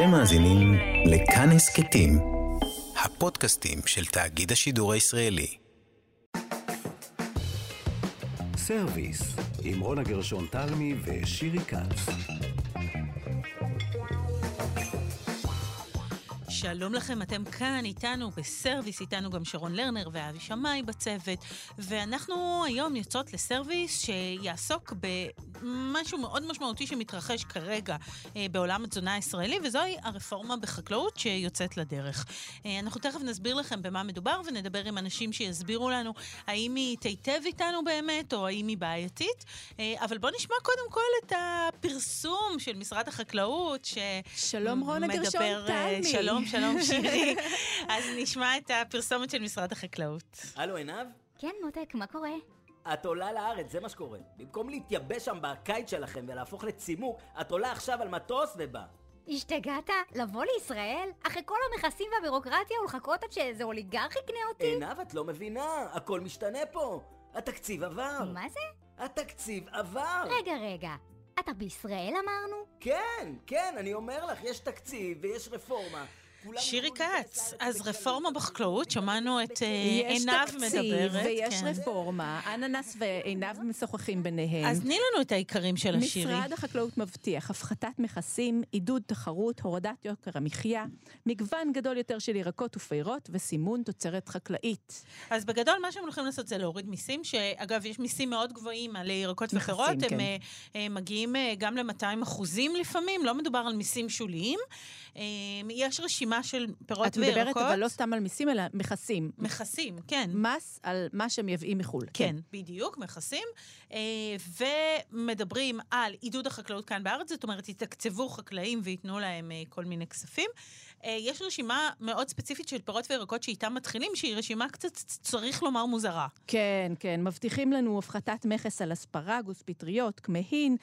אתם מאזינים לכאן הסכתים, הפודקאסטים של תאגיד השידור הישראלי. סרוויס, עם רונה גרשון תלמי ושירי כץ. שלום לכם, אתם כאן איתנו בסרוויס, איתנו גם שרון לרנר ואבי שמאי בצוות, ואנחנו היום יוצאות לסרוויס שיעסוק במשהו מאוד משמעותי שמתרחש כרגע אה, בעולם התזונה הישראלי, וזוהי הרפורמה בחקלאות שיוצאת לדרך. אה, אנחנו תכף נסביר לכם במה מדובר ונדבר עם אנשים שיסבירו לנו האם היא תיטב איתנו באמת או האם היא בעייתית, אה, אבל בואו נשמע קודם כל את הפרסום של משרד החקלאות, ש... שלום רונה גרשון תלמי. שלום, שלום שירי. אז נשמע את הפרסומת של משרד החקלאות. הלו, עינב? כן, מותק, מה קורה? את עולה לארץ, זה מה שקורה. במקום להתייבש שם בקיץ שלכם ולהפוך לצימוק, את עולה עכשיו על מטוס ובא. השתגעת? לבוא לישראל? אחרי כל המכסים והבירוקרטיה ולחכות עד שאיזה אוליגרך יקנה אותי? עינב, את לא מבינה, הכל משתנה פה. התקציב עבר. מה זה? התקציב עבר. רגע, רגע. אתה בישראל אמרנו? כן, כן, אני אומר לך, יש תקציב ויש רפורמה. שירי כץ, אז רפורמה בחקלאות, שמענו את אה, עינב מדברת. יש תקציב ויש כן. רפורמה, אננס ועינב משוחחים ביניהם. אז תני לנו את העיקרים של השירי. משרד החקלאות מבטיח הפחתת מכסים, עידוד תחרות, הורדת יוקר המחיה, מגוון גדול יותר של ירקות ופירות וסימון תוצרת חקלאית. אז בגדול מה שהם הולכים לעשות זה להוריד מיסים, שאגב יש מיסים מאוד גבוהים על ירקות ופירות, הם כן. אה, אה, מגיעים גם ל-200 אחוזים לפעמים, לא מדובר על מיסים שוליים. יש רשימה רשימה של פירות את וירקות. את מדברת אבל לא סתם על מיסים, אלא מכסים. מכסים, כן. מס על מה שהם מייבאים מחו"ל. כן, כן, בדיוק, מכסים. אה, ומדברים על עידוד החקלאות כאן בארץ, זאת אומרת, יתקצבו חקלאים וייתנו להם אה, כל מיני כספים. אה, יש רשימה מאוד ספציפית של פירות וירקות שאיתם מתחילים, שהיא רשימה קצת, צריך לומר, מוזרה. כן, כן. מבטיחים לנו הפחתת מכס על אספרגוס, פטריות, כמהין,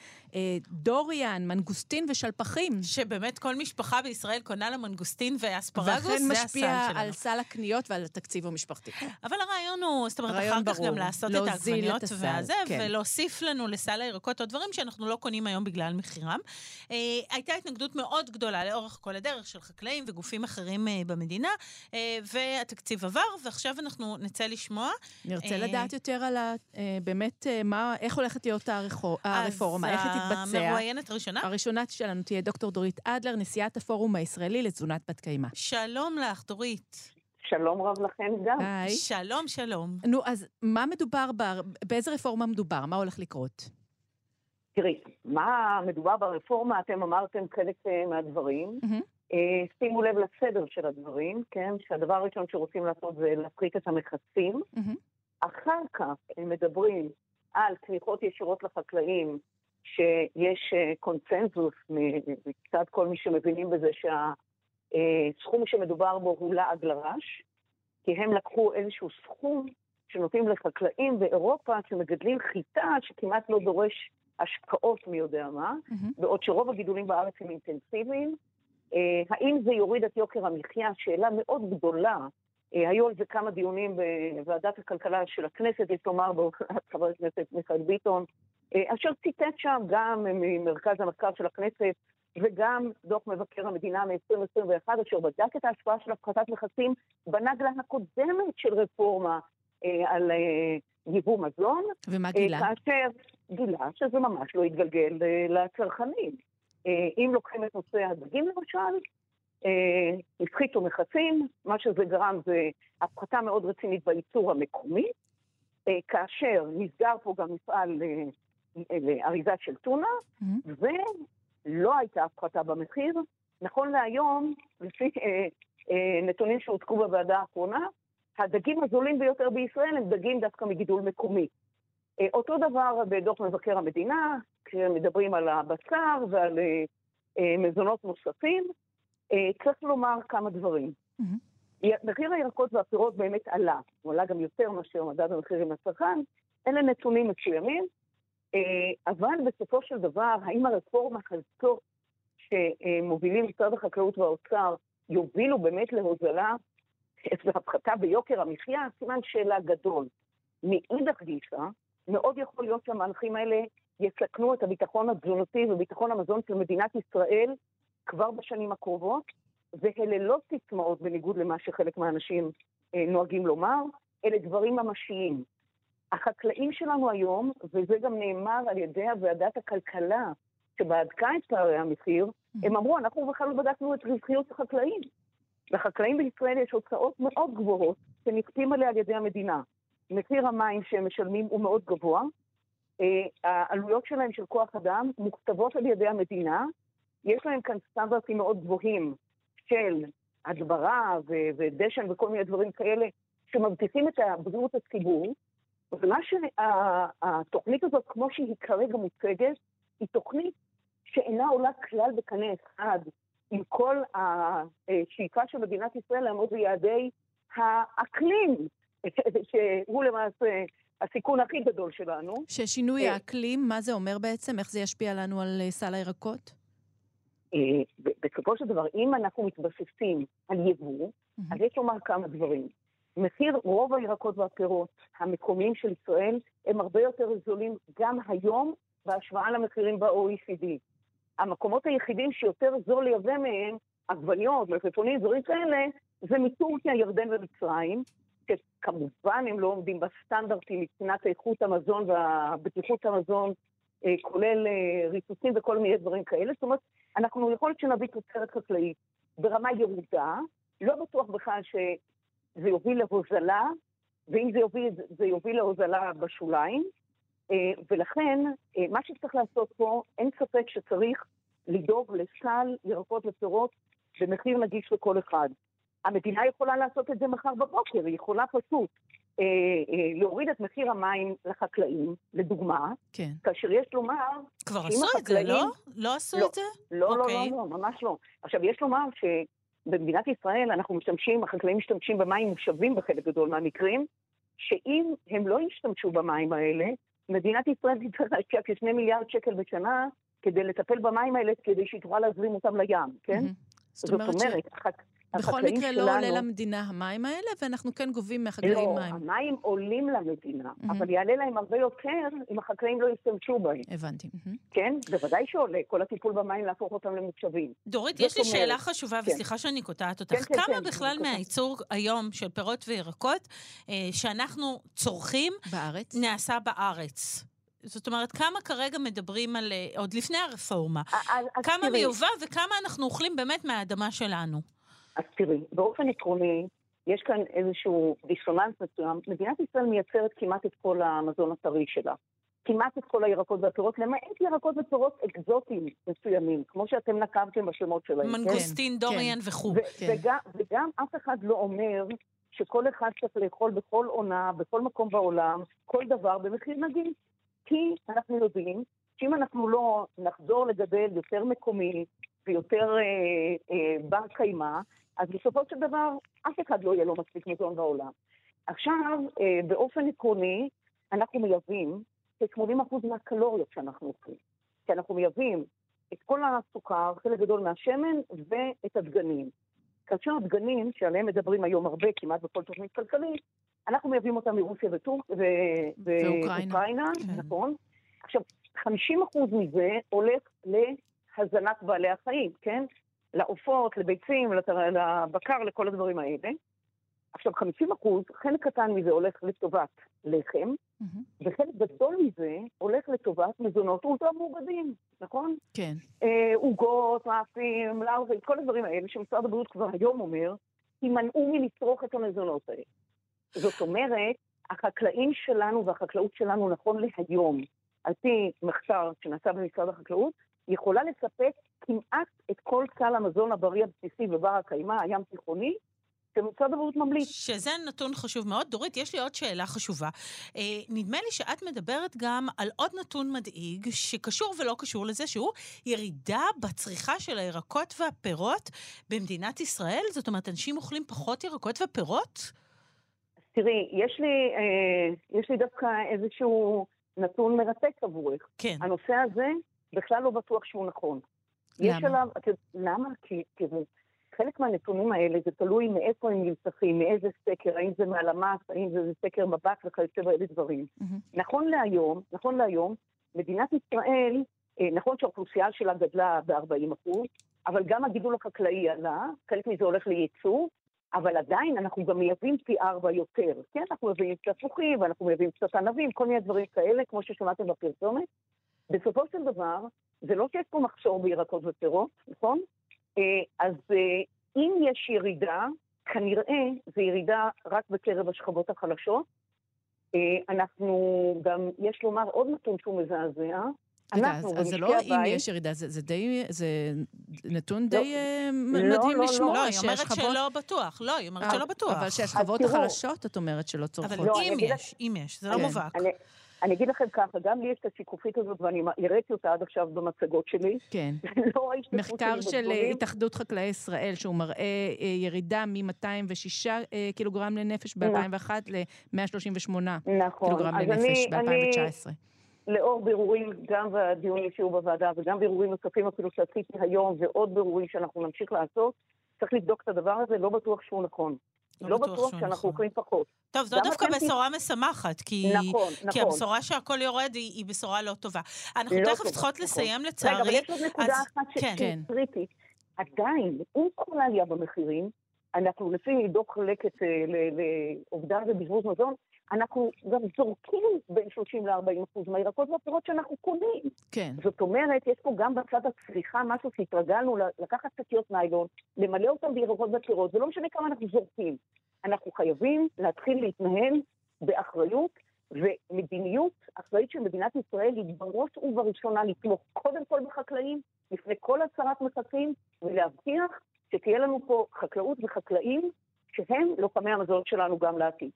דוריאן, מנגוסטין ושלפחים. שבאמת כל משפחה בישראל קונה לה מנגוסטין ואספרגוס, זה הסל שלנו. ואכן משפיע על סל הקניות ועל התקציב המשפחתי. אבל הרעיון הוא, זאת אומרת, אחר כך גם לעשות את העגבניות והזה, כן. ולהוסיף לנו לסל הירקות עוד דברים שאנחנו לא קונים היום בגלל מחירם. אה, הייתה התנגדות מאוד גדולה לאורך כל הדרך של חקלאים וגופים אחרים אה, במדינה, אה, והתקציב עבר, ועכשיו אנחנו נצא לשמוע. נרצה לדעת יותר על ה... באמת, מה, איך הולכת להיות הרפורמה, איך היא תתבצע. אז המרואיינת הראשונה? הראשונה שלנו תהיה דוקטור דורית אדלר, נשיאת הפורום הישראלי לתזונת בת קיימא. שלום לך, דורית. שלום רב לכם גם. היי. שלום, שלום. נו, אז מה מדובר, ב... באיזה רפורמה מדובר? מה הולך לקרות? תראי, מה מדובר ברפורמה? אתם אמרתם חלק אה, מהדברים. Mm-hmm. שימו לב לסדר של הדברים, כן? שהדבר הראשון שרוצים לעשות זה להפחית את המכסים. אחר כך הם מדברים על תמיכות ישירות לחקלאים, שיש אה, קונצנזוס מצד כל מי שמבינים בזה שה... הסכום שמדובר בו הוא לעג לרש, כי הם לקחו איזשהו סכום שנותנים לחקלאים באירופה שמגדלים חיטה שכמעט לא דורש השקעות מי יודע מה, mm-hmm. בעוד שרוב הגידולים בארץ הם אינטנסיביים. אה, האם זה יוריד את יוקר המחיה? שאלה מאוד גדולה. אה, היו על זה כמה דיונים בוועדת הכלכלה של הכנסת, יש לומר, חבר הכנסת מיכאל ביטון, אה, אשר ציטט שם גם ממרכז המחקר של הכנסת וגם דוח מבקר המדינה מ-2021, אשר בדק את ההשפעה של הפחתת מכסים בנגלה הקודמת של רפורמה אה, על אה, ייבוא מזון. ומה גילה? אה, כאשר גילה שזה ממש לא יתגלגל אה, לצרכנים. אה, אם לוקחים את נושא הדגים למשל, אה, הפחיתו מכסים, מה שזה גרם זה הפחתה מאוד רצינית בייצור המקומי, אה, כאשר נסגר פה גם מפעל לאריזה של טונה, mm-hmm. לא הייתה הפחתה במחיר. נכון להיום, לפי נתונים שהוצגו בוועדה האחרונה, הדגים הזולים ביותר בישראל הם דגים דווקא מגידול מקומי. אותו דבר בדוח מבקר המדינה, כשמדברים על הבשר ועל אה, אה, מזונות נוספים, אה, צריך לומר כמה דברים. Mm-hmm. מחיר הירקות והפירות באמת עלה, הוא עלה גם יותר מאשר מדד המחירים לצרכן, אלה נתונים מסוימים, אה, אבל בסופו של דבר, האם הרפורמה הזאת שמובילים משרד החקלאות והאוצר יובילו באמת להוזלה והפחתה ביוקר המחיה? סימן שאלה גדול. מאידך גיסא, מאוד יכול להיות שהמהלכים האלה יסכנו את הביטחון התזונתי וביטחון המזון של מדינת ישראל כבר בשנים הקרובות, ואלה לא סיסמאות בניגוד למה שחלק מהאנשים אה, נוהגים לומר, אלה דברים ממשיים. החקלאים שלנו היום, וזה גם נאמר על ידי ועדת הכלכלה, שבדקה את פערי המחיר, הם אמרו, אנחנו בכלל לא בדקנו את רווחיות החקלאים. לחקלאים בישראל יש הוצאות מאוד גבוהות שנכפים עליה על ידי המדינה. מחיר המים שהם משלמים הוא מאוד גבוה, העלויות שלהם של כוח אדם מוכתבות על ידי המדינה, יש להם כאן סטנדרטים מאוד גבוהים של הדברה ו- ודשן וכל מיני דברים כאלה שמבטיחים את בריאות הציבור, ומה שהתוכנית הזאת, כמו שהיא כרגע מוצגת, היא תוכנית שאינה עולה כלל בקנה אחד עם כל השאיפה של מדינת ישראל לעמוד ביעדי האקלים, שהוא למעשה הסיכון הכי גדול שלנו. ששינוי אה, האקלים, מה זה אומר בעצם? איך זה ישפיע לנו על אה, סל הירקות? אה, בסופו של דבר, אם אנחנו מתבססים על יבוא, אז יש לומר כמה דברים. מחיר רוב הירקות והפירות המקומיים של ישראל הם הרבה יותר זולים גם היום בהשוואה למחירים ב-OECD. המקומות היחידים שיותר זול לייבא מהם, עגבניות, מלפפונים, דברים כאלה, זה מטורקיה, ירדן ומצרים, שכמובן הם לא עומדים בסטנדרטים מבחינת איכות המזון והבטיחות המזון, אה, כולל אה, ריסוסים וכל מיני דברים כאלה. זאת אומרת, אנחנו יכול להיות שנביא תוצרת חקלאית ברמה ירודה, לא בטוח בכלל שזה יוביל להוזלה, ואם זה יוביל, זה יוביל להוזלה בשוליים. אה, ולכן, מה שצריך לעשות פה, אין ספק שצריך לדאוג לסל ירקות ופירות במחיר נגיש לכל אחד. המדינה יכולה לעשות את זה מחר בבוקר, היא יכולה פשוט אה, אה, להוריד את מחיר המים לחקלאים, לדוגמה, כן. כאשר יש לומר... כבר עשו את זה, לא? לא עשו לא, את זה? לא, לא, אוקיי. לא, לא, ממש לא. עכשיו, יש לומר שבמדינת ישראל אנחנו משתמשים, החקלאים משתמשים במים מושבים בחלק גדול מהמקרים, שאם הם לא ישתמשו במים האלה, מדינת ישראל תצטרך להשקיע כשני מיליארד שקל בשנה כדי לטפל במים האלה, כדי שהיא תוכל להזרים אותם לים, כן? מהמם. זאת זאת אומרת אומרת, ש... החק- בכל מקרה לא שלנו- עולה למדינה המים האלה, ואנחנו כן גובים מהחקלאים לא, מים. המים עולים למדינה, מהמם. אבל יעלה להם הרבה יותר אם החקלאים לא ישתמשו בהם, הבנתי. מהמם. כן? בוודאי שעולה כל הטיפול במים להפוך אותם למוצבים. דורית, יש לי אומרת, שאלה חשובה, כן. וסליחה שאני קוטעת אותך. כן, כן, כמה כן, בכלל בבקשה. מהייצור היום של פירות וירקות אה, שאנחנו צורכים בארץ? נעשה בארץ? זאת אומרת, כמה כרגע מדברים על, אה, עוד לפני הרפורמה, אז- כמה מיובא וכמה אנחנו אוכלים באמת מהאדמה שלנו? אז תראי, באופן עקרוני, יש כאן איזשהו דיסוננס מסוים. מדינת ישראל מייצרת כמעט את כל המזון הטרי שלה. כמעט את כל הירקות והפירות, למעט ירקות ופירות אקזוטיים מסוימים, כמו שאתם נקבתם בשמות שלהם. כן? מנגוסטין, דוריאן וכו'. ו- כן. וגם, וגם אף אחד לא אומר שכל אחד צריך לאכול בכל עונה, בכל מקום בעולם, כל דבר במחיר נגיש. כי אנחנו יודעים שאם אנחנו לא נחזור לגדל יותר מקומי ויותר אה, אה, בר קיימא, אז בסופו של דבר אף אחד לא יהיה לו מספיק מזון בעולם. עכשיו, אה, באופן עקרוני, אנחנו מייבאים כ-80% מהקלוריות שאנחנו אוכלים. כי אנחנו מייבאים את כל הסוכר, חלק גדול מהשמן ואת הדגנים. כאשר הדגנים, שעליהם מדברים היום הרבה, כמעט בכל תוכנית כלכלית, אנחנו מייבאים אותם מרוסיה וטורק ו- ואוקראינה. ואוקראינה, כן. נכון? עכשיו, 50% מזה הולך להזנת בעלי החיים, כן? לעופות, לביצים, לבקר, לכל הדברים האלה. עכשיו, 50 אחוז, חלק קטן מזה הולך לטובת לחם, מהמם. וחלק גדול מזה הולך לטובת מזונות אולטרה מעובדים, נכון? כן. אה, עוגות, מאפים, לאוזים, כל הדברים האלה שמשרד הבריאות כבר היום אומר, הימנעו מלצרוך את המזונות האלה. זאת אומרת, החקלאים שלנו והחקלאות שלנו נכון להיום, על פי מחקר שנעשה במשרד החקלאות, יכולה לספק כמעט את כל סל המזון הבריא הבסיסי ובר הקיימא, הים תיכוני, שמשרד הבריאות ממליץ. שזה נתון חשוב מאוד. דורית, יש לי עוד שאלה חשובה. אה, נדמה לי שאת מדברת גם על עוד נתון מדאיג, שקשור ולא קשור לזה, שהוא ירידה בצריכה של הירקות והפירות במדינת ישראל. זאת אומרת, אנשים אוכלים פחות ירקות ופירות? תראי, יש לי, אה, יש לי דווקא איזשהו נתון מרתק עבורך. כן. הנושא הזה בכלל לא בטוח שהוא נכון. יש למה? עליו, את יודעת, למה? כי תראו, חלק מהנתונים האלה זה תלוי מאיפה הם נלקחים, מאיזה סקר, האם זה מהלמ"ס, האם זה סקר מבט וכיוצא באלה דברים. מהמם. נכון להיום, נכון להיום, מדינת ישראל, אה, נכון שהאוכלוסייה שלה גדלה ב-40 אחוז, אבל גם הגידול החקלאי עלה, חלק מזה הולך לייצוא, אבל עדיין אנחנו גם מייבאים פי ארבע יותר. כן, אנחנו מייבאים קצת תפוחים, ואנחנו מייבאים קצת ענבים, כל מיני דברים כאלה, כמו ששמעתם בפרסומת. בסופו של דבר, זה לא שיש פה מחסור בירקות ופירות, נכון? אה, אז אה, אם יש ירידה, כנראה זו ירידה רק בקרב השכבות החלשות. אה, אנחנו גם, יש לומר עוד נתון שהוא מזעזע, רגע, אנחנו אז, אז זה לא אם הבית- יש ירידה, זה, זה די, זה נתון לא. די מ- לא, מדהים לא, לא. לשמוע לא, היא אומרת שהשכבות- שלא בטוח. לא, היא אומרת שלא בטוח. אבל שהשכבות החלשות, את אומרת שלא צורכות. אבל לא, אני אם יש, אם יש, זה לא כן. מובהק. אני, אגיד לכם ככה, גם לי יש את השיקופית הזאת, ואני הראיתי אותה עד עכשיו במצגות שלי. כן. לא מחקר של אה, בדברים. התאחדות חקלאי ישראל, שהוא מראה אה, ירידה מ-206 קילוגרם לנפש ב-2001 ל-138 נכון. קילוגרם לנפש אני- אני, ב-2019. לאור בירורים, גם בדיונים שהיו בוועדה וגם בירורים נוספים אפילו שעשיתי היום, ועוד בירורים שאנחנו נמשיך לעשות, צריך לבדוק את הדבר הזה, לא בטוח שהוא נכון. לא לא בטוח שאנחנו נכון. אוכלים פחות. טוב, זו דווקא אתם ת- בשורה משמחת, כי... נכון, כי נכון. הבשורה שהכל יורד היא, היא בשורה לא טובה. אנחנו לא תכף צריכות נכון. לסיים רגע, לצערי. אבל יש עוד נקודה אז- אחת כן. שהיא כן. קריטית. עדיין, עם כל העלייה במחירים, אנחנו לפי דוח לקט אה, ל- לאובדן ובזבוז מזון, אנחנו גם זורקים בין 30 ל-40 אחוז מהירקות והפירות שאנחנו קונים. כן. זאת אומרת, יש פה גם בצד הצריכה משהו שהתרגלנו לקחת שקיות ניילון, למלא אותם בירקות ופירות, זה לא משנה כמה אנחנו זורקים. אנחנו חייבים להתחיל להתנהל באחריות, ומדיניות אחראית של מדינת ישראל היא בראש ובראשונה לתמוך קודם כל בחקלאים, לפני כל הצהרת מכסים, ולהבטיח שתהיה לנו פה חקלאות וחקלאים שהם לוחמי המזון שלנו גם לעתיד.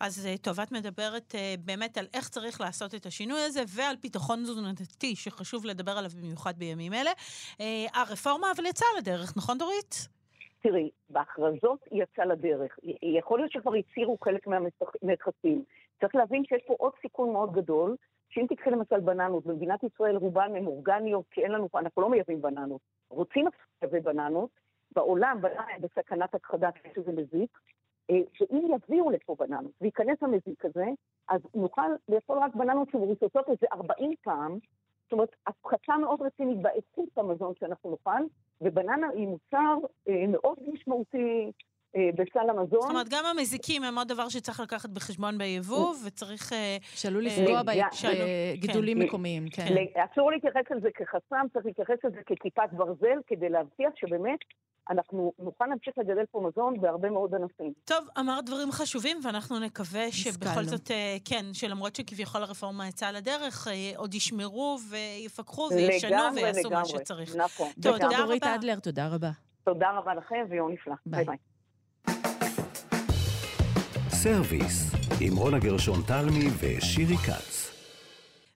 אז אה, טוב, את מדברת אה, באמת על איך צריך לעשות את השינוי הזה, ועל ביטחון תזונתי, שחשוב לדבר עליו במיוחד בימים אלה. אה, הרפורמה אבל יצאה לדרך, נכון דורית? תראי, בהכרזות היא יצאה לדרך. יכול להיות שכבר הצהירו חלק מהמכסים. צריך להבין שיש פה עוד סיכון מאוד גדול, שאם תקחי למשל בננות, במדינת ישראל רובן הן אורגניות, כי אין לנו, אנחנו לא מייבאים בננות. רוצים לייבא בננות, בעולם בננה הם בסכנת הכחדה, כי שזה מזיק, שאם יביאו לפה בננות וייכנס המזיק הזה, אז נוכל לאכול רק בננות שמרוססות איזה 40 פעם, זאת אומרת, הפחתה מאוד רצינית באיכות המזון שאנחנו נאכל, ובננה היא מוצר אה, מאוד משמעותי אה, בסל המזון. זאת אומרת, גם המזיקים הם עוד דבר שצריך לקחת בחשבון ביבוא, וצריך... אה, שעלול אה, לפגוע לגמרי. בגידולים כן. מקומיים, כן. אסור להתייחס לזה כחסם, צריך להתייחס לזה ככיפת ברזל, כדי להבטיח שבאמת אנחנו נוכל להמשיך לגדל פה מזון בהרבה מאוד ענפים. טוב, אמרת דברים חשובים, ואנחנו נקווה שבכל. זאת, אה, כן, שלמרות שכביכול הרפורמה יצאה לדרך, אה, עוד ישמרו ויפקחו וישנו לגמרי, ויעשו מה לגמרי. שצריך. נכון. תודה לגמרי. דורית רבה. אדלר, תודה רבה. תודה רבה לכם ויום נפלא. ביי. ביי ביי. סרוויס, עם רונה גרשון תלמי ושירי כץ.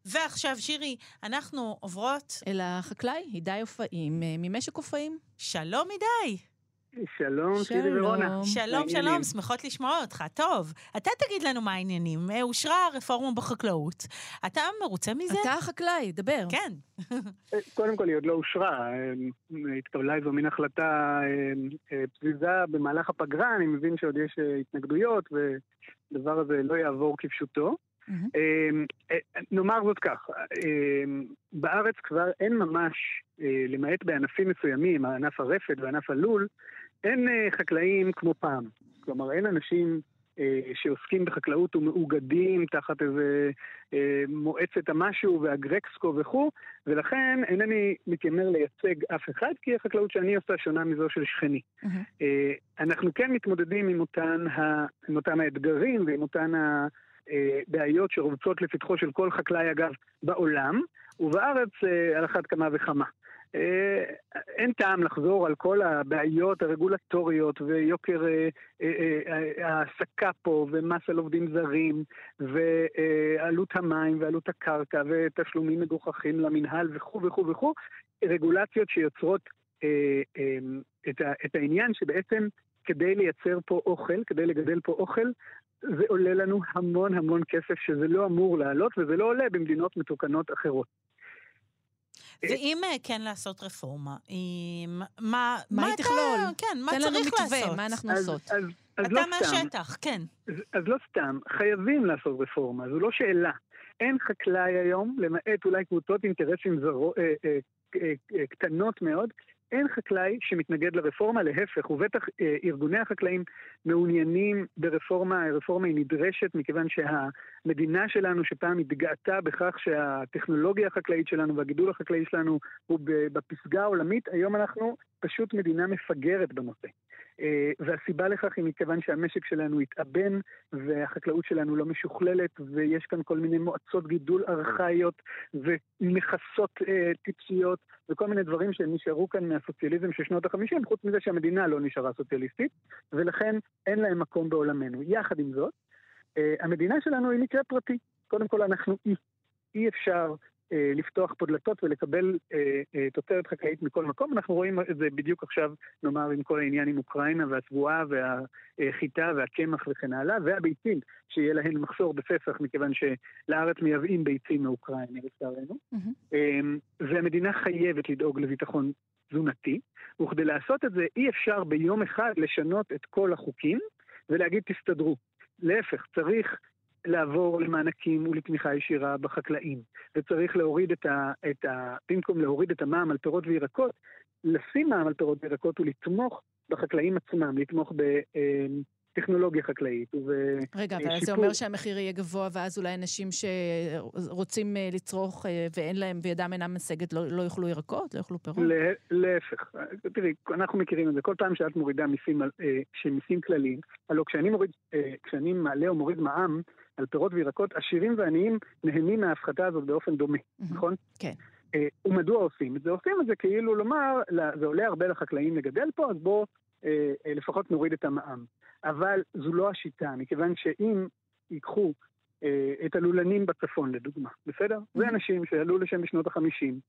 ועכשיו, שירי, אנחנו עוברות אל החקלאי, הדי עופאים, אה, ממשק עופאים. שלום הדי. שלום, שירי ורונה. שלום? שלום, שמחות לשמוע אותך. טוב, אתה תגיד לנו מה העניינים. אה, אושרה הרפורמה בחקלאות. אתה מרוצה מזה? אתה החקלאי, דבר. כן. קודם כל, היא עוד לא אושרה. אה, התקבלה איזו מין החלטה אה, אה, פזיזה במהלך הפגרה, אני מבין שעוד יש אה, התנגדויות, והדבר הזה לא יעבור כפשוטו. מהמם. אה, נאמר זאת כך, אה, בארץ כבר אין ממש, אה, למעט בענפים מסוימים, ענף הרפת וענף הלול, אין אה, חקלאים כמו פעם. כלומר, אין אנשים שעוסקים בחקלאות ומאוגדים תחת איזה מועצת המשהו והגרקסקו וכו', ולכן אינני מתיימר לייצג אף אחד, כי החקלאות שאני עושה שונה מזו של שכני. אה, אנחנו כן מתמודדים עם אותן, ה, עם אותם האתגרים ועם אותן הבעיות שרובצות לפתחו של כל חקלאי, אגב, בעולם, ובארץ אה, על אחת כמה וכמה. אה, אין טעם לחזור על כל הבעיות הרגולטוריות ויוקר אה, אה, אה, ההעסקה פה ומס על עובדים זרים ועלות המים ועלות הקרקע ותשלומים מגוחכים למינהל וכו' וכו' וכו', רגולציות שיוצרות אה, אה, את העניין שבעצם כדי לייצר פה אוכל, כדי לגדל פה אוכל, זה עולה לנו המון המון כסף שזה לא אמור לעלות וזה לא עולה במדינות מתוקנות אחרות. ואם אה, כן לעשות רפורמה, אם- מה מה היא תכלול? כן, מה צריך מתווה, לעשות? מה אנחנו אז, עושות. אז, אז אתה לא סתם, מהשטח, כן. אז, אז לא סתם, חייבים לעשות רפורמה, זו לא שאלה. אין חקלאי היום, למעט אולי קבוצות אינטרסים זרו, אה, אה, אה, אה, קטנות מאוד, אין חקלאי שמתנגד לרפורמה, להפך, ובטח אה, ארגוני החקלאים מעוניינים ברפורמה, הרפורמה היא נדרשת מכיוון שהמדינה שלנו שפעם התגאתה בכך שהטכנולוגיה החקלאית שלנו והגידול החקלאי שלנו הוא בפסגה העולמית, היום אנחנו פשוט מדינה מפגרת בנושא. אה, והסיבה לכך היא מכיוון שהמשק שלנו התאבן והחקלאות שלנו לא משוכללת ויש כאן כל מיני מועצות גידול ארכאיות ומכסות אה, טיפשיות וכל מיני דברים שנשארו כאן מהסוציאליזם של שנות החמישים, חוץ מזה שהמדינה לא נשארה סוציאליסטית ולכן אין להם מקום בעולמנו. יחד עם זאת, אה, המדינה שלנו היא מקרה פרטי. קודם כל אנחנו אי. אי אפשר לפתוח פה דלתות ולקבל אה, אה, תוצרת חקלאית מכל מקום. אנחנו רואים את זה בדיוק עכשיו, נאמר, עם כל העניין עם אוקראינה והתבואה והחיטה והקמח וכן הלאה, והביצים, שיהיה להן מחסור בפסח, מכיוון שלארץ מייבאים ביצים מאוקראינה, לצערנו. Mm-hmm. והמדינה חייבת לדאוג לביטחון תזונתי, וכדי לעשות את זה אי אפשר ביום אחד לשנות את כל החוקים ולהגיד תסתדרו. להפך, צריך לעבור למענקים ולתמיכה ישירה בחקלאים, וצריך להוריד את ה... את ה במקום להוריד את המע"מ על פירות וירקות, לשים מע"מ על פירות וירקות ולתמוך בחקלאים עצמם, לתמוך ב... טכנולוגיה חקלאית וב... רגע, אבל זה אומר שהמחיר יהיה גבוה, ואז אולי אנשים שרוצים אה, לצרוך אה, ואין להם, וידם אינה משגת, לא, לא יאכלו ירקות? לא יאכלו פירות? להפך. תראי, אנחנו מכירים את זה. כל פעם שאת מורידה מיסים, אה, שמיסים כלליים, הלוא כשאני מוריד, כשאני מעלה או מוריד מע"מ, על פירות וירקות, עשירים ועניים נהנים מההפחתה הזאת באופן דומה, נכון? כן. ומדוע עושים את זה? עושים את זה כאילו לומר, זה עולה הרבה לחקלאים לגדל פה, אז בואו לפחות נוריד את המע"מ. אבל זו לא השיטה, מכיוון שאם ייקחו אה, את הלולנים בצפון לדוגמה, בסדר? זה אנשים שעלו לשם בשנות החמישים,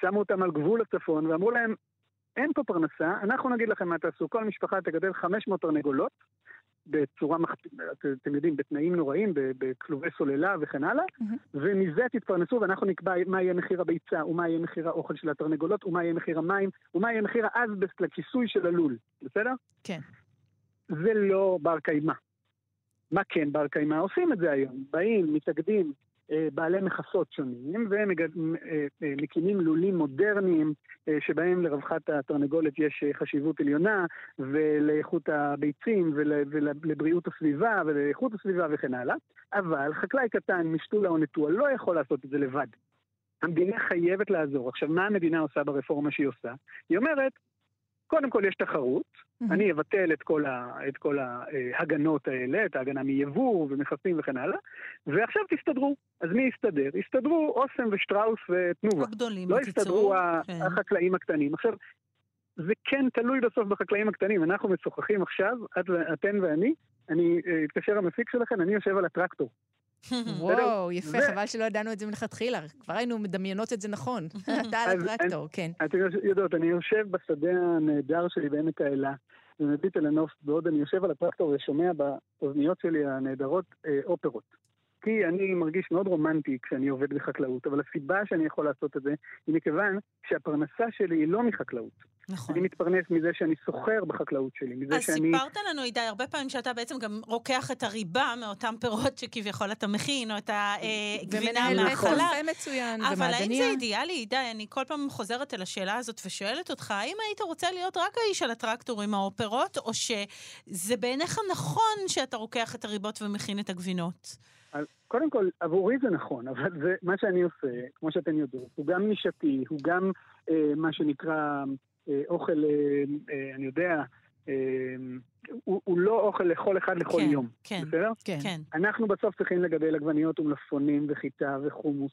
שמו אותם על גבול הצפון ואמרו להם, אין פה פרנסה, אנחנו נגיד לכם מה תעשו, כל משפחה תגדל 500 תרנגולות, בצורה, אתם יודעים, בתנאים נוראים, בכלובי סוללה וכן הלאה, mm-hmm. ומזה תתפרנסו ואנחנו נקבע מה יהיה מחיר הביצה, ומה יהיה מחיר האוכל של התרנגולות, ומה יהיה מחיר המים, ומה יהיה מחיר האזבסט לכיסוי של הלול, בסדר? כן. זה לא בר קיימא. מה כן בר קיימא? עושים את זה היום. באים, מתאגדים, בעלי מכסות שונים, והם אה, אה, מקימים לולים מודרניים שבהם לרווחת התרנגולת יש חשיבות עליונה, ולאיכות הביצים, ולבריאות הסביבה, ולאיכות הסביבה וכן הלאה, אבל חקלאי קטן משתולה או נטוע לא יכול לעשות את זה לבד. המדינה חייבת לעזור. עכשיו, מה המדינה עושה ברפורמה שהיא עושה? היא אומרת, קודם כל יש תחרות, mm-hmm. אני אבטל את כל, ה, את כל ההגנות האלה, את ההגנה מיבוא ומכסים וכן הלאה, ועכשיו תסתדרו. אז מי יסתדר? יסתדרו אוסם ושטראוס ותנובה. הגדולים, לא יסתדרו כן. החקלאים הקטנים. עכשיו, זה כן תלוי בסוף בחקלאים הקטנים. אנחנו משוחחים עכשיו, את, אתן ואני, אני אה, אתקשר המפיק שלכם, אני יושב על הטרקטור. וואו, יפה, חבל שלא ידענו את זה מלכתחילה, כבר היינו מדמיינות את זה נכון. אתה על הטרקטור, כן. אתם יודעות, אני יושב בשדה הנהדר שלי בעמק האלה, ומביט אל הנוף, בעוד אני יושב על הטרקטור ושומע באוזניות שלי הנהדרות אה, אופרות. כי אני מרגיש מאוד רומנטי כשאני עובד בחקלאות, אבל הסיבה שאני יכול לעשות את זה היא מכיוון שהפרנסה שלי היא לא מחקלאות. נכון. אני מתפרנס מזה שאני סוחר בחקלאות שלי, מזה אז שאני... אז סיפרת לנו, עידי, הרבה פעמים שאתה בעצם גם רוקח את הריבה מאותם פירות שכביכול אתה מכין, או את הגבינה מהחלב. ומנהל מצוין, ומעדניה. אבל האם זה אידיאלי, עידי? אני כל פעם חוזרת אל השאלה הזאת ושואלת אותך, האם היית רוצה להיות רק האיש על הטרקטור עם האופרות, או שזה בעיניך נכון שאתה רוקח את הריבות ומכין את הגבינות? אז קודם כל, עבורי זה נכון, אבל זה מה שאני עושה, כמו שאתן יודעות, הוא גם נישתי, הוא גם אה, מה שנקרא אה, אוכל, אה, אה, אני יודע, אה, הוא, הוא לא אוכל לכל אחד לכל כן, יום, כן, בסדר? כן. כן. אנחנו בסוף צריכים לגדל עגבניות ומלפפונים וחיטה וחומוס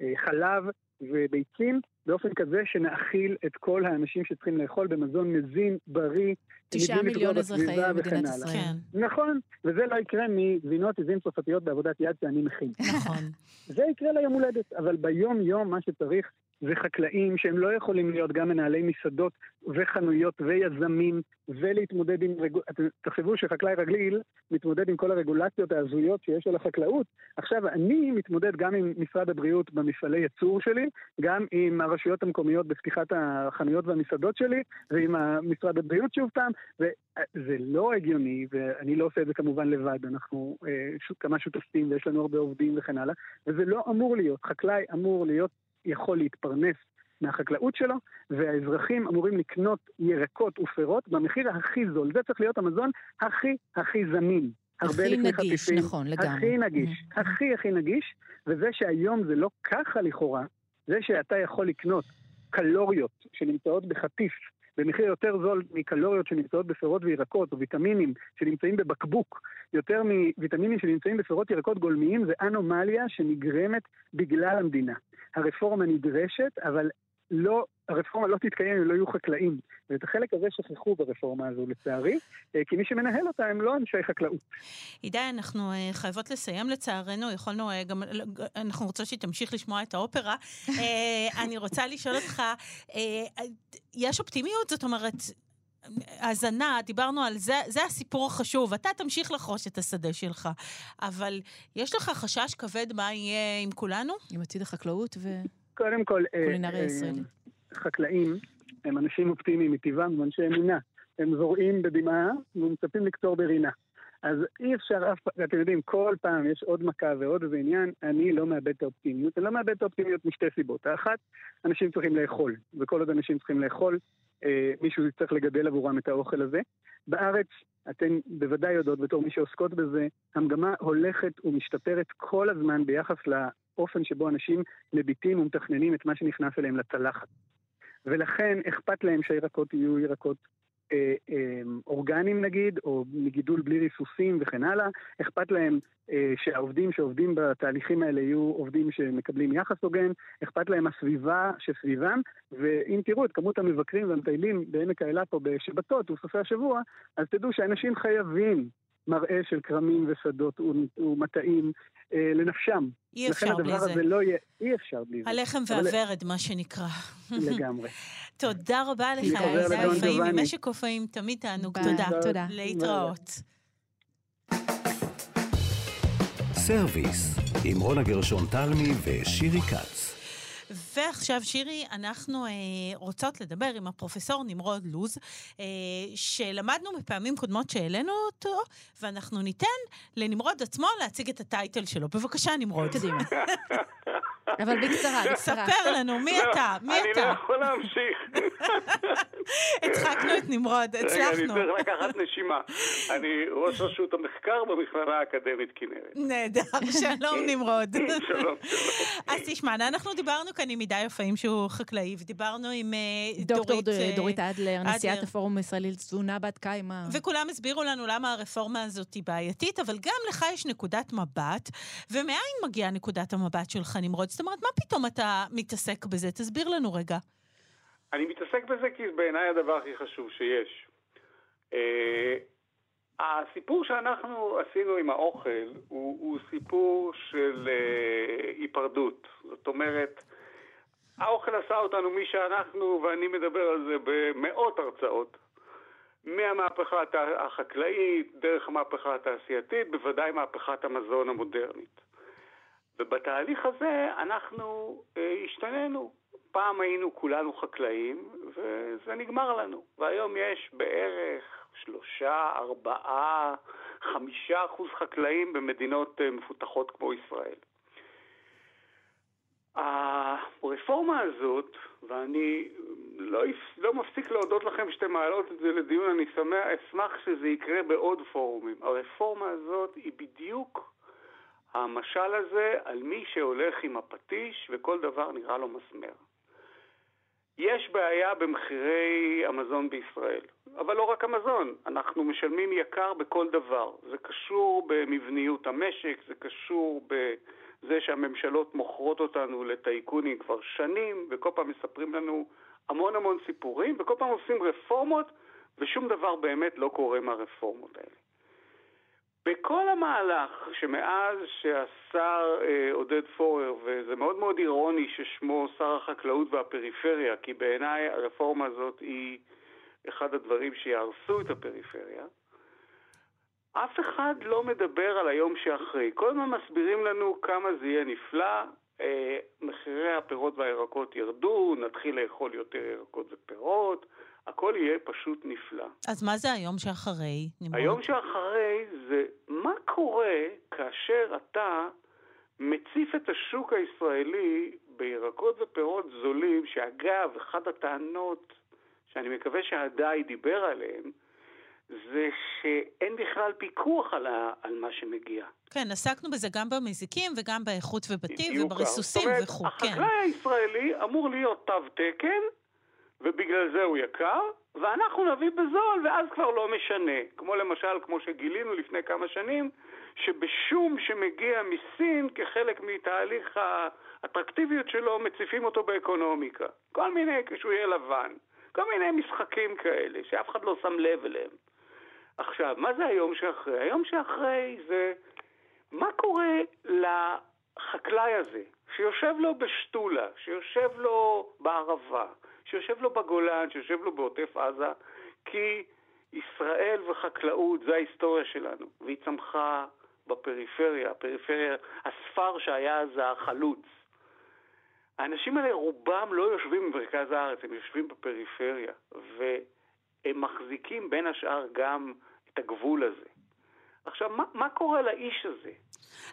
וחלב אה, אה, וביצים, באופן כזה שנאכיל את כל האנשים שצריכים לאכול במזון מזין, בריא, תשעה מיליון אזרחי מדינת ישראל. כן. נכון, וזה לא יקרה מגבינות עזים צרפתיות בעבודת יד שאני מכין. נכון. זה יקרה ליום הולדת, אבל ביום-יום מה שצריך זה חקלאים שהם לא יכולים להיות גם מנהלי מסעדות וחנויות ויזמים ולהתמודד עם... רג... תחשבו שחקלאי רגיל מתמודד עם כל הרגולציות ההזויות שיש על החקלאות. עכשיו, אני מתמודד גם עם משרד הבריאות במפעלי ייצור שלי, גם עם הרשויות המקומיות בפתיחת החנויות והמסעדות שלי, ועם משרד הבריאות שוב פעם, וזה לא הגיוני, ואני לא עושה את זה כמובן לבד, אנחנו אה, כמה שותפים ויש לנו הרבה עובדים וכן הלאה, וזה לא אמור להיות. חקלאי אמור להיות יכול להתפרנס מהחקלאות שלו, והאזרחים אמורים לקנות ירקות ופירות במחיר הכי זול. זה צריך להיות המזון הכי הכי זמין. הכי נגיש, חטיפים, נכון, לגמרי. הכי נגיש, mm-hmm. הכי הכי נגיש, וזה שהיום זה לא ככה לכאורה, זה שאתה יכול לקנות קלוריות שנמצאות בחטיף במחיר יותר זול מקלוריות שנמצאות בפירות וירקות, או ויטמינים שנמצאים בבקבוק, יותר מוויטמינים שנמצאים בפירות ירקות גולמיים, זה אנומליה שנגרמת בגלל המדינה. הרפורמה נדרשת, אבל לא, הרפורמה לא תתקיים אם לא יהיו חקלאים. ואת החלק הזה שכחו ברפורמה הזו, לצערי, אה, כי מי שמנהל אותה הם לא אנשי חקלאות. הידי, אנחנו אה, חייבות לסיים לצערנו, יכולנו אה, גם, אנחנו רוצות שתמשיך לשמוע את האופרה. אני רוצה לשאול אותך, יש אופטימיות? זאת אומרת, הזנה, דיברנו על זה, זה הסיפור החשוב. אתה תמשיך לחרוש את השדה שלך, אבל יש לך חשש כבד מה יהיה עם כולנו? עם עתיד החקלאות ו... קודם כל, אה, אה, חקלאים הם אנשים אופטימיים מטבעם, הם אנשי אמונה. הם זורעים בדמעה ומצפים לקצור ברינה. אז אי אפשר אף פעם, אתם יודעים, כל פעם יש עוד מכה ועוד איזה עניין, אני לא מאבד את האופטימיות. אני לא מאבד את האופטימיות משתי סיבות. האחת, אנשים צריכים לאכול, וכל עוד אנשים צריכים לאכול, מישהו צריך לגדל עבורם את האוכל הזה. בארץ, אתן בוודאי יודעות, בתור מי שעוסקות בזה, המגמה הולכת ומשתפרת כל הזמן ביחס לאופן שבו אנשים מביטים ומתכננים את מה שנכנס אליהם לצלחת. ולכן אכפת להם שהירקות יהיו ירקות אה, אה, אורגניים נגיד, או מגידול בלי ריסוסים וכן הלאה. אכפת להם אה, שהעובדים שעובדים בתהליכים האלה יהיו עובדים שמקבלים יחס הוגן, אכפת להם הסביבה שסביבם, ואם תראו את כמות המבקרים והמטיילים בעמק האלה פה בשבתות ובסופי השבוע, אז תדעו שאנשים חייבים מראה של כרמים ושדות ומטעים אה, לנפשם. אי אפשר בלי זה. לכן הדבר הזה לא יהיה, אי אפשר בלי זה. הלחם והוורד, מה שנקרא. לגמרי. תודה רבה לך, הדי עופאים ממשק עופאים, תמיד תענוג. תודה. תודה. להתראות. סרוויס, עם רונה גרשון תלמי ושירי כץ. ועכשיו, שירי, אנחנו אה, רוצות לדבר עם הפרופסור נמרוד לוז, אה, שלמדנו בפעמים קודמות שהעלינו אותו, ואנחנו ניתן לנמרוד עצמו להציג את ה title שלו. בבקשה, נמרוד. קדימה. אבל בקצרה, בקצרה. ספר לנו, מי אתה? מי אתה? אני לא יכול להמשיך. הצחקנו את נמרוד, הצלחנו. אני צריך לקחת נשימה. אני ראש רשות המחקר במכללה האקדמית כנרת. נהדר, שלום נמרוד. שלום, שלום. אז תשמע, אנחנו דיברנו כאן עם עידן יפאים שהוא חקלאי, ודיברנו עם אה, דוקטור דורית אדלר, נשיאת הפורום הישראלי לתזונה בת קיימא. וכולם הסבירו לנו למה הרפורמה הזאת היא בעייתית, אבל גם לך יש נקודת מבט, ומאין מגיעה נקודת המבט שלך, נמרוד? זאת אומרת, מה פתאום אתה מתעסק בזה? תסביר לנו רגע. אני מתעסק בזה כי בעיניי הדבר הכי חשוב שיש. Uh, הסיפור שאנחנו עשינו עם האוכל הוא, הוא סיפור של uh, היפרדות. זאת אומרת, האוכל עשה אותנו מי שאנחנו, ואני מדבר על זה במאות הרצאות. מהמהפכה החקלאית, דרך המהפכה התעשייתית, בוודאי מהפכת המזון המודרנית. ובתהליך הזה אנחנו אה, השתננו. פעם היינו כולנו חקלאים, וזה נגמר לנו. והיום יש בערך שלושה, ארבעה, חמישה אחוז חקלאים במדינות אה, מפותחות כמו ישראל. הרפורמה הזאת, ואני לא, לא מפסיק להודות לכם שאתם מעלות את זה לדיון, אני שמח, אשמח שזה יקרה בעוד פורומים. הרפורמה הזאת היא בדיוק המשל הזה על מי שהולך עם הפטיש וכל דבר נראה לו מסמר. יש בעיה במחירי המזון בישראל, אבל לא רק המזון, אנחנו משלמים יקר בכל דבר. זה קשור במבניות המשק, זה קשור בזה שהממשלות מוכרות אותנו לטייקונים כבר שנים, וכל פעם מספרים לנו המון המון סיפורים, וכל פעם עושים רפורמות, ושום דבר באמת לא קורה מהרפורמות האלה. בכל המהלך שמאז שהשר אה, עודד פורר, וזה מאוד מאוד אירוני ששמו שר החקלאות והפריפריה, כי בעיניי הרפורמה הזאת היא אחד הדברים שיהרסו את הפריפריה, אף אחד לא מדבר על היום שאחרי. כל הזמן מסבירים לנו כמה זה יהיה נפלא, אה, מחירי הפירות והירקות ירדו, נתחיל לאכול יותר ירקות ופירות, הכל יהיה פשוט נפלא. אז מה זה היום שאחרי? היום שאחרי זה מה קורה כאשר אתה מציף את השוק הישראלי בירקות ופירות זולים, שאגב, אחת הטענות שאני מקווה שהדי דיבר עליהן, זה שאין בכלל פיקוח על, ה, על מה שמגיע. כן, עסקנו בזה גם במזיקים וגם באיכות ובטיב ובריסוסים. וכו', כן. החקלאי הישראלי אמור להיות תו תקן, ובגלל זה הוא יקר, ואנחנו נביא בזול, ואז כבר לא משנה. כמו למשל, כמו שגילינו לפני כמה שנים, שבשום שמגיע מסין, כחלק מתהליך האטרקטיביות שלו, מציפים אותו באקונומיקה. כל מיני, כשהוא יהיה לבן. כל מיני משחקים כאלה, שאף אחד לא שם לב אליהם. עכשיו, מה זה היום שאחרי? היום שאחרי זה מה קורה לחקלאי הזה, שיושב לו בשתולה, שיושב לו בערבה, שיושב לו בגולן, שיושב לו בעוטף עזה, כי ישראל וחקלאות זה ההיסטוריה שלנו, והיא צמחה בפריפריה, הפריפריה, הספר שהיה אז החלוץ. האנשים האלה רובם לא יושבים במרכז הארץ, הם יושבים בפריפריה, והם מחזיקים בין השאר גם את הגבול הזה. עכשיו, מה, מה קורה לאיש הזה?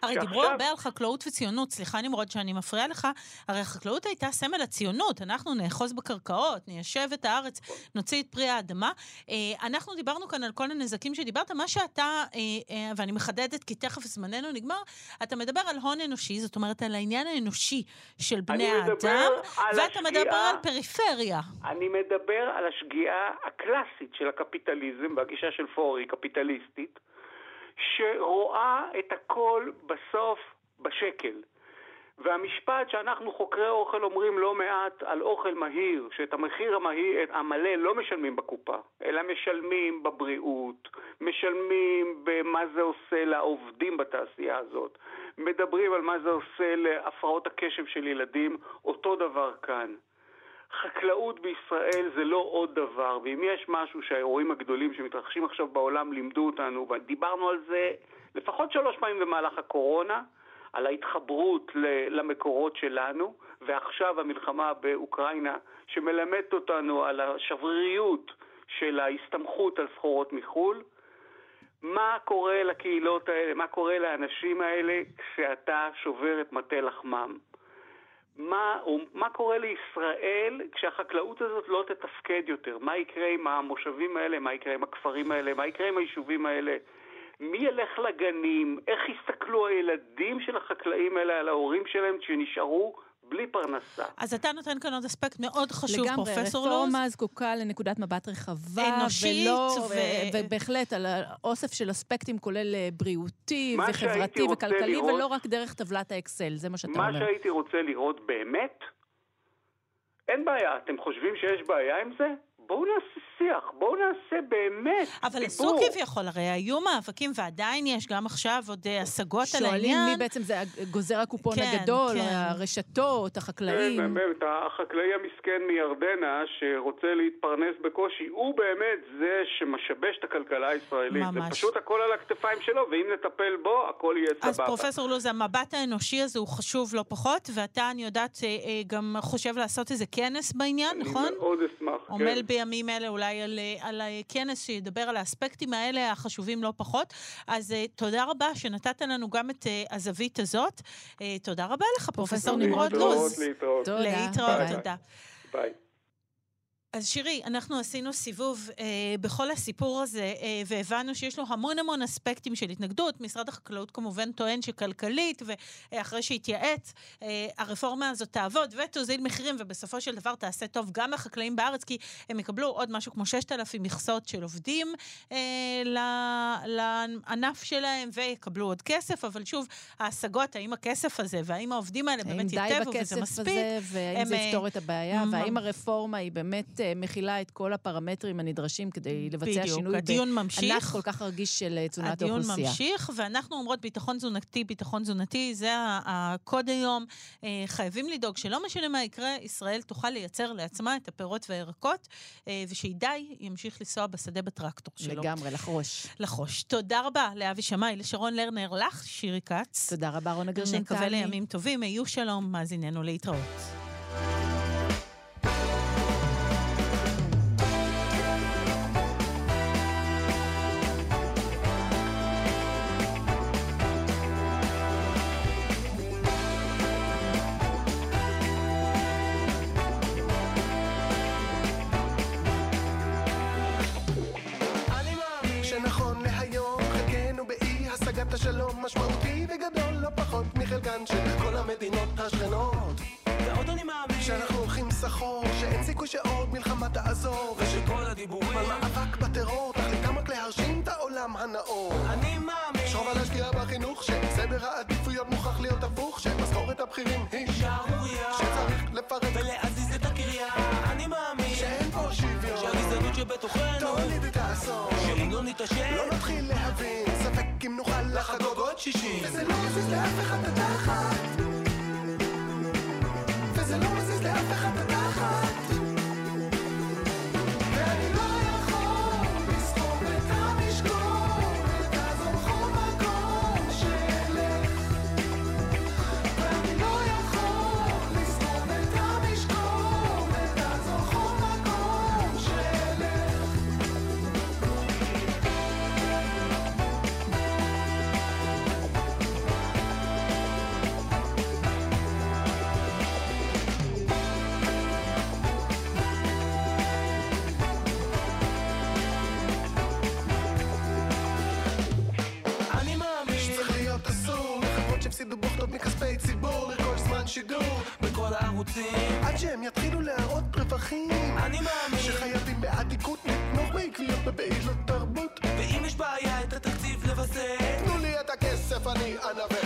הרי שעכשיו- דיברו הרבה על חקלאות וציונות, סליחה נמרוד שאני מפריעה לך, הרי החקלאות הייתה סמל הציונות, אנחנו נאחוז בקרקעות, ניישב את הארץ, נוציא את פרי האדמה. אה, אנחנו דיברנו כאן על כל הנזקים שדיברת, מה שאתה, אה, אה, ואני מחדדת כי תכף זמננו נגמר, אתה מדבר על הון אנושי, זאת אומרת על העניין האנושי של בני מדבר האדם, ואתה מדבר השגיאה- על פריפריה. אני מדבר על השגיאה הקלאסית של הקפיטליזם והגישה של פורי, קפיטליסטית, שרואה את הכל בסוף בשקל. והמשפט שאנחנו חוקרי אוכל אומרים לא מעט על אוכל מהיר, שאת המחיר המהיר, המלא לא משלמים בקופה, אלא משלמים בבריאות, משלמים במה זה עושה לעובדים בתעשייה הזאת, מדברים על מה זה עושה להפרעות הקשב של ילדים, אותו דבר כאן. חקלאות בישראל זה לא עוד דבר, ואם יש משהו שהאירועים הגדולים שמתרחשים עכשיו בעולם לימדו אותנו, ודיברנו על זה לפחות שלוש פעמים במהלך הקורונה, על ההתחברות למקורות שלנו, ועכשיו המלחמה באוקראינה שמלמדת אותנו על השבריריות של ההסתמכות על סחורות מחו"ל. מה קורה לקהילות האלה, מה קורה לאנשים האלה כשאתה שובר את מטה לחמם? מה, מה קורה לישראל כשהחקלאות הזאת לא תתפקד יותר? מה יקרה עם המושבים האלה? מה יקרה עם הכפרים האלה? מה יקרה עם היישובים האלה? מי ילך לגנים? איך יסתכלו הילדים של החקלאים האלה על ההורים שלהם שנשארו בלי פרנסה? אז אתה נותן כאן עוד אספקט מאוד חשוב, לגמרי, פרופסור לוז. רפורמה זקוקה לנקודת מבט רחבה, אנושית ולא, ו- ו... ובהחלט על אוסף של אספקטים כולל אה, בריאותי מה וחברתי וכלכלי, לראות- ולא רק דרך טבלת האקסל, זה מה שאתה מה אומר. שהייתי רוצה לראות באמת, אין בעיה. אתם חושבים שיש בעיה עם זה? בואו נעשה שיח, בואו נעשה באמת אבל עשו דיבור. כביכול, הרי היו מאבקים ועדיין יש גם עכשיו עוד אה, השגות על שואלים העניין. מי בעצם זה גוזר הקופון כן, הגדול, כן. הרשתות, החקלאים. כן, באמת, החקלאי המסכן מירדנה שרוצה להתפרנס בקושי, הוא באמת זה שמשבש את הכלכלה הישראלית. ממש. זה פשוט הכל על הכתפיים שלו, ואם נטפל בו, הכל יהיה סבבה. אז פרופסור לוז, המבט האנושי הזה הוא חשוב לא פחות, ואתה, אני יודעת, אה, גם חושב לעשות איזה כנס בעניין, נכון? אני מאוד אשמח, עמל כן. בימים אלה אולי על, אה, על אה, כנס שידבר על האספקטים האלה החשובים לא פחות. אז אה, תודה רבה שנתת לנו גם את הזווית הזאת. תודה רבה לך, פרופסור נמרוד לוז. להתראות. תודה. להתראות. תודה. ביי. אז שירי, אנחנו עשינו סיבוב אה, בכל הסיפור הזה, אה, והבנו שיש לו המון המון אספקטים של התנגדות. משרד החקלאות כמובן טוען שכלכלית, ואחרי שהתייעץ, אה, הרפורמה הזאת תעבוד ותוזיל מחירים, ובסופו של דבר תעשה טוב גם לחקלאים בארץ, כי הם יקבלו עוד משהו כמו 6,000 מכסות של עובדים אה, לענף שלהם, ויקבלו עוד כסף, אבל שוב, ההשגות, האם הכסף הזה, והאם העובדים האלה האם באמת די ייטבו, וזה בכסף מספיק, הזה, והאם הם, זה אה, יפתור את הבעיה, מ- והאם הרפורמה היא באמת אה, מכילה את כל הפרמטרים הנדרשים כדי לבצע בדיוק, שינוי הדיון ממשיך. בענף כל כך רגיש של אה, תזונת הדיון האוכלוסייה. ממשיך, ואנחנו אומרות ביטחון תזונתי, ביטחון תזונתי, זה הקוד היום. אה, חייבים לדאוג שלא משנה מה יקרה, ישראל תוכל לייצר לעצמה את הפירות והירקות, אה, ושעידי ימשיך לנסוע בשדה בטרקטור שלו. לגמרי, לחרוש. לחוש. תודה רבה לאבי שמאי, לשרון לרנר, לך, שירי כץ. תודה רבה, רונה גרשן נקווה לימים טובים, היו שלום, מאזיננו להתראות. פחות מחלקן של כל המדינות השכנות. ועוד אני מאמין שאנחנו הולכים סחור, שאין סיכוי שעוד מלחמה תעזור, ושכל הדיבורים על מאבק בטרור, תכליתם רק להרשים את העולם הנאור. אני מאמין שוב על להשקיע בחינוך, שסדר העדיפויות מוכרח להיות הפוך, שמשכורת הבכירים היא שערורייה שצריך לפרק ולהזיז את הקריה שאם לא לא נתחיל להבין, ספק אם נוכל לחגוג עוד שישים. וזה לא מזיז לאף אחד את התחת. בוכטות מכספי ציבור לרכוש זמן שידור בכל הערוצים. עד שהם יתחילו להראות רווחים אני מאמין שחייבים בעתיקות לתמוך בעקביות בפעילות תרבות. ואם יש בעיה את התקציב לבסס תנו לי את הכסף אני אנווט